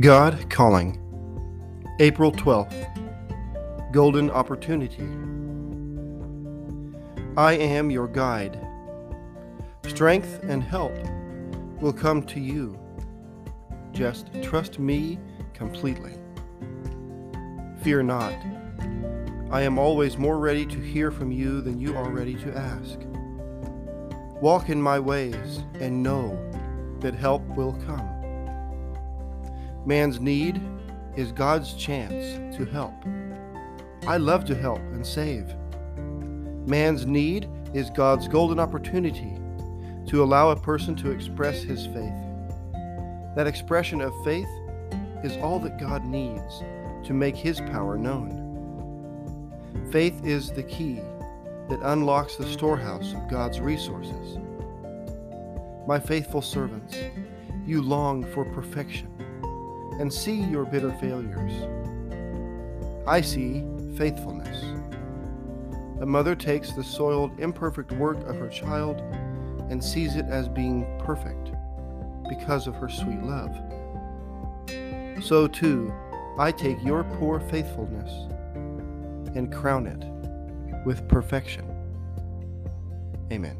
God Calling, April 12th. Golden Opportunity. I am your guide. Strength and help will come to you. Just trust me completely. Fear not. I am always more ready to hear from you than you are ready to ask. Walk in my ways and know that help will come. Man's need is God's chance to help. I love to help and save. Man's need is God's golden opportunity to allow a person to express his faith. That expression of faith is all that God needs to make his power known. Faith is the key that unlocks the storehouse of God's resources. My faithful servants, you long for perfection and see your bitter failures. I see faithfulness. A mother takes the soiled, imperfect work of her child and sees it as being perfect because of her sweet love. So too, I take your poor faithfulness and crown it with perfection. Amen.